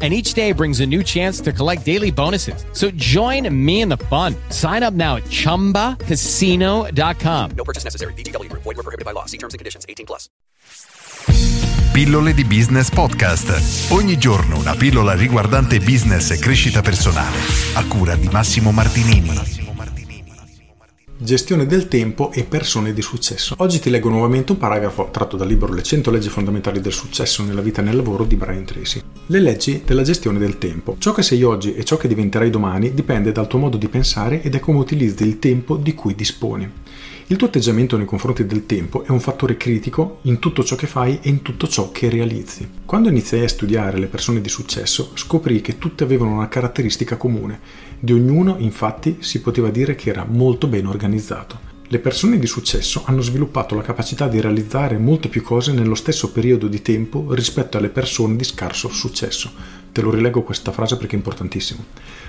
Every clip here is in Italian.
and each day brings a new chance to collect daily bonuses. So join me in the fun. Sign up now at ChumbaCasino.com. No purchase necessary. VGW Group. Void were prohibited by law. See terms and conditions. 18 plus. Pillole di Business Podcast. Ogni giorno una pillola riguardante business e crescita personale. A cura di Massimo Martinini. Gestione del tempo e persone di successo. Oggi ti leggo nuovamente un paragrafo tratto dal libro Le 100 leggi fondamentali del successo nella vita e nel lavoro di Brian Tracy. Le leggi della gestione del tempo. Ciò che sei oggi e ciò che diventerai domani dipende dal tuo modo di pensare e da come utilizzi il tempo di cui disponi. Il tuo atteggiamento nei confronti del tempo è un fattore critico in tutto ciò che fai e in tutto ciò che realizzi. Quando iniziai a studiare le persone di successo, scoprì che tutte avevano una caratteristica comune. Di ognuno, infatti, si poteva dire che era molto ben organizzato. Le persone di successo hanno sviluppato la capacità di realizzare molte più cose nello stesso periodo di tempo rispetto alle persone di scarso successo. Te lo rileggo questa frase perché è importantissimo.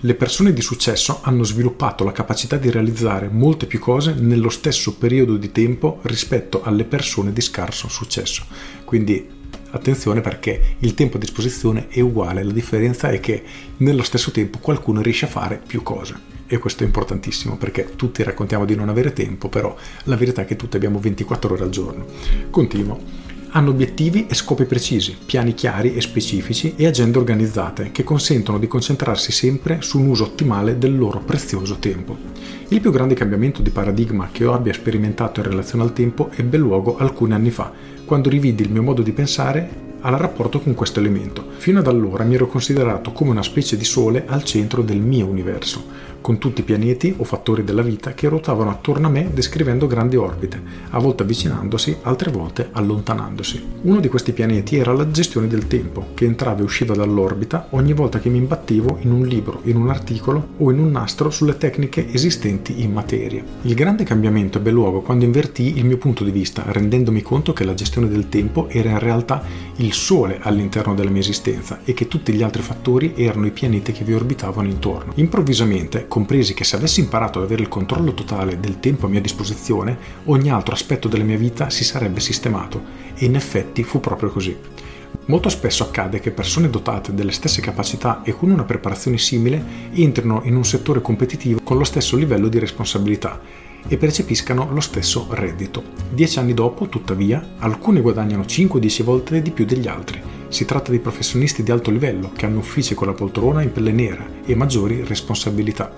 Le persone di successo hanno sviluppato la capacità di realizzare molte più cose nello stesso periodo di tempo rispetto alle persone di scarso successo. Quindi attenzione perché il tempo a disposizione è uguale, la differenza è che nello stesso tempo qualcuno riesce a fare più cose. E questo è importantissimo perché tutti raccontiamo di non avere tempo, però la verità è che tutti abbiamo 24 ore al giorno. Continuo hanno obiettivi e scopi precisi, piani chiari e specifici e agende organizzate che consentono di concentrarsi sempre su un uso ottimale del loro prezioso tempo. Il più grande cambiamento di paradigma che io abbia sperimentato in relazione al tempo ebbe luogo alcuni anni fa, quando rividi il mio modo di pensare al rapporto con questo elemento. Fino ad allora mi ero considerato come una specie di sole al centro del mio universo con tutti i pianeti o fattori della vita che ruotavano attorno a me descrivendo grandi orbite, a volte avvicinandosi, altre volte allontanandosi. Uno di questi pianeti era la gestione del tempo, che entrava e usciva dall'orbita ogni volta che mi imbattevo in un libro, in un articolo o in un nastro sulle tecniche esistenti in materia. Il grande cambiamento ebbe luogo quando invertii il mio punto di vista, rendendomi conto che la gestione del tempo era in realtà il sole all'interno della mia esistenza e che tutti gli altri fattori erano i pianeti che vi orbitavano intorno. Improvvisamente compresi che se avessi imparato ad avere il controllo totale del tempo a mia disposizione, ogni altro aspetto della mia vita si sarebbe sistemato e in effetti fu proprio così. Molto spesso accade che persone dotate delle stesse capacità e con una preparazione simile entrino in un settore competitivo con lo stesso livello di responsabilità e percepiscano lo stesso reddito. Dieci anni dopo, tuttavia, alcuni guadagnano 5-10 volte di più degli altri si tratta di professionisti di alto livello che hanno uffici con la poltrona in pelle nera e maggiori responsabilità.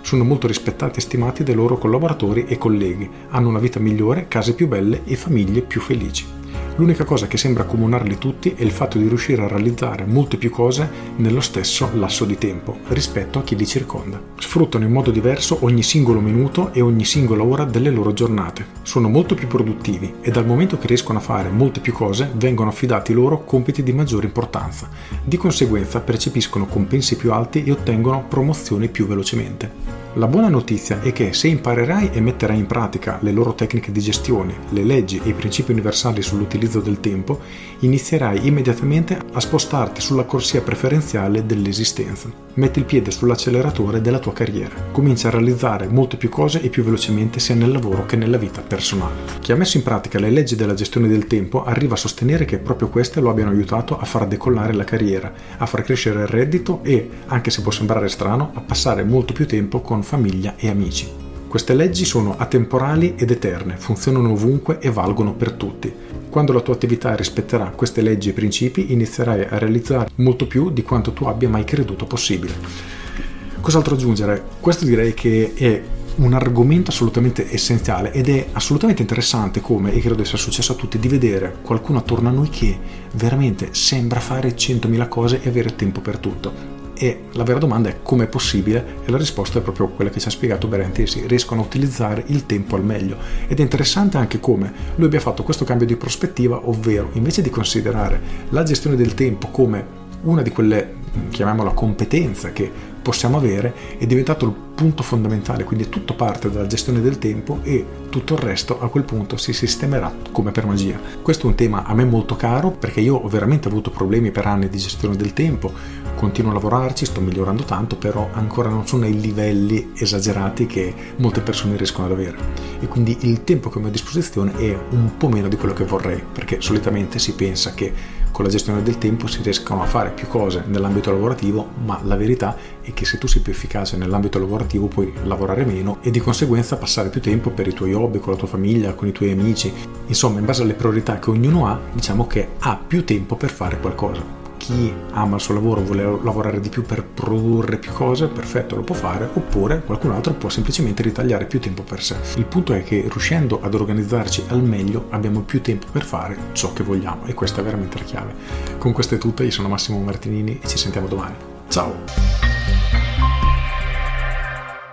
Sono molto rispettati e stimati dai loro collaboratori e colleghi, hanno una vita migliore, case più belle e famiglie più felici. L'unica cosa che sembra accomunarli tutti è il fatto di riuscire a realizzare molte più cose nello stesso lasso di tempo rispetto a chi li circonda. Sfruttano in modo diverso ogni singolo minuto e ogni singola ora delle loro giornate. Sono molto più produttivi e dal momento che riescono a fare molte più cose vengono affidati loro compiti di maggiore importanza. Di conseguenza percepiscono compensi più alti e ottengono promozioni più velocemente. La buona notizia è che se imparerai e metterai in pratica le loro tecniche di gestione, le leggi e i principi universali sull'utilizzo del tempo, inizierai immediatamente a spostarti sulla corsia preferenziale dell'esistenza. Metti il piede sull'acceleratore della tua carriera. Comincia a realizzare molte più cose e più velocemente sia nel lavoro che nella vita personale. Chi ha messo in pratica le leggi della gestione del tempo arriva a sostenere che proprio queste lo abbiano aiutato a far decollare la carriera, a far crescere il reddito e, anche se può sembrare strano, a passare molto più tempo con famiglia e amici. Queste leggi sono atemporali ed eterne, funzionano ovunque e valgono per tutti. Quando la tua attività rispetterà queste leggi e principi, inizierai a realizzare molto più di quanto tu abbia mai creduto possibile. Cos'altro aggiungere? Questo direi che è un argomento assolutamente essenziale ed è assolutamente interessante come, e credo sia successo a tutti, di vedere qualcuno attorno a noi che veramente sembra fare 100.000 cose e avere tempo per tutto. E la vera domanda è come è possibile? E la risposta è proprio quella che ci ha spiegato Berentesi, riescono a utilizzare il tempo al meglio. Ed è interessante anche come lui abbia fatto questo cambio di prospettiva, ovvero invece di considerare la gestione del tempo come una di quelle, chiamiamola competenza, che possiamo avere è diventato il punto fondamentale, quindi tutto parte dalla gestione del tempo e tutto il resto a quel punto si sistemerà come per magia. Questo è un tema a me molto caro perché io ho veramente avuto problemi per anni di gestione del tempo, continuo a lavorarci, sto migliorando tanto, però ancora non sono ai livelli esagerati che molte persone riescono ad avere. E quindi il tempo che ho a disposizione è un po' meno di quello che vorrei, perché solitamente si pensa che con la gestione del tempo si riescano a fare più cose nell'ambito lavorativo, ma la verità è che se tu sei più efficace nell'ambito lavorativo puoi lavorare meno e di conseguenza passare più tempo per i tuoi hobby, con la tua famiglia, con i tuoi amici. Insomma, in base alle priorità che ognuno ha, diciamo che ha più tempo per fare qualcosa chi ama il suo lavoro, vuole lavorare di più per produrre più cose, perfetto, lo può fare, oppure qualcun altro può semplicemente ritagliare più tempo per sé. Il punto è che riuscendo ad organizzarci al meglio abbiamo più tempo per fare ciò che vogliamo e questa è veramente la chiave. Con questo è tutto, io sono Massimo Martinini e ci sentiamo domani. Ciao!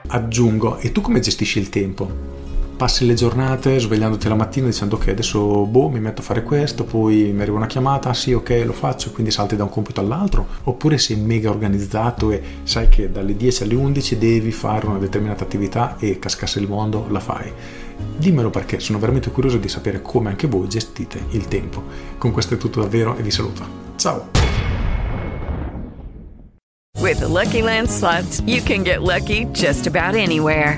Aggiungo, e tu come gestisci il tempo? Passi le giornate svegliandoti la mattina dicendo ok adesso boh mi metto a fare questo poi mi arriva una chiamata sì ok lo faccio quindi salti da un compito all'altro. Oppure sei mega organizzato e sai che dalle 10 alle 11 devi fare una determinata attività e cascasse il mondo la fai. Dimmelo perché sono veramente curioso di sapere come anche voi gestite il tempo. Con questo è tutto davvero e vi saluto. Ciao! With the Lucky Land slots you can get lucky just about anywhere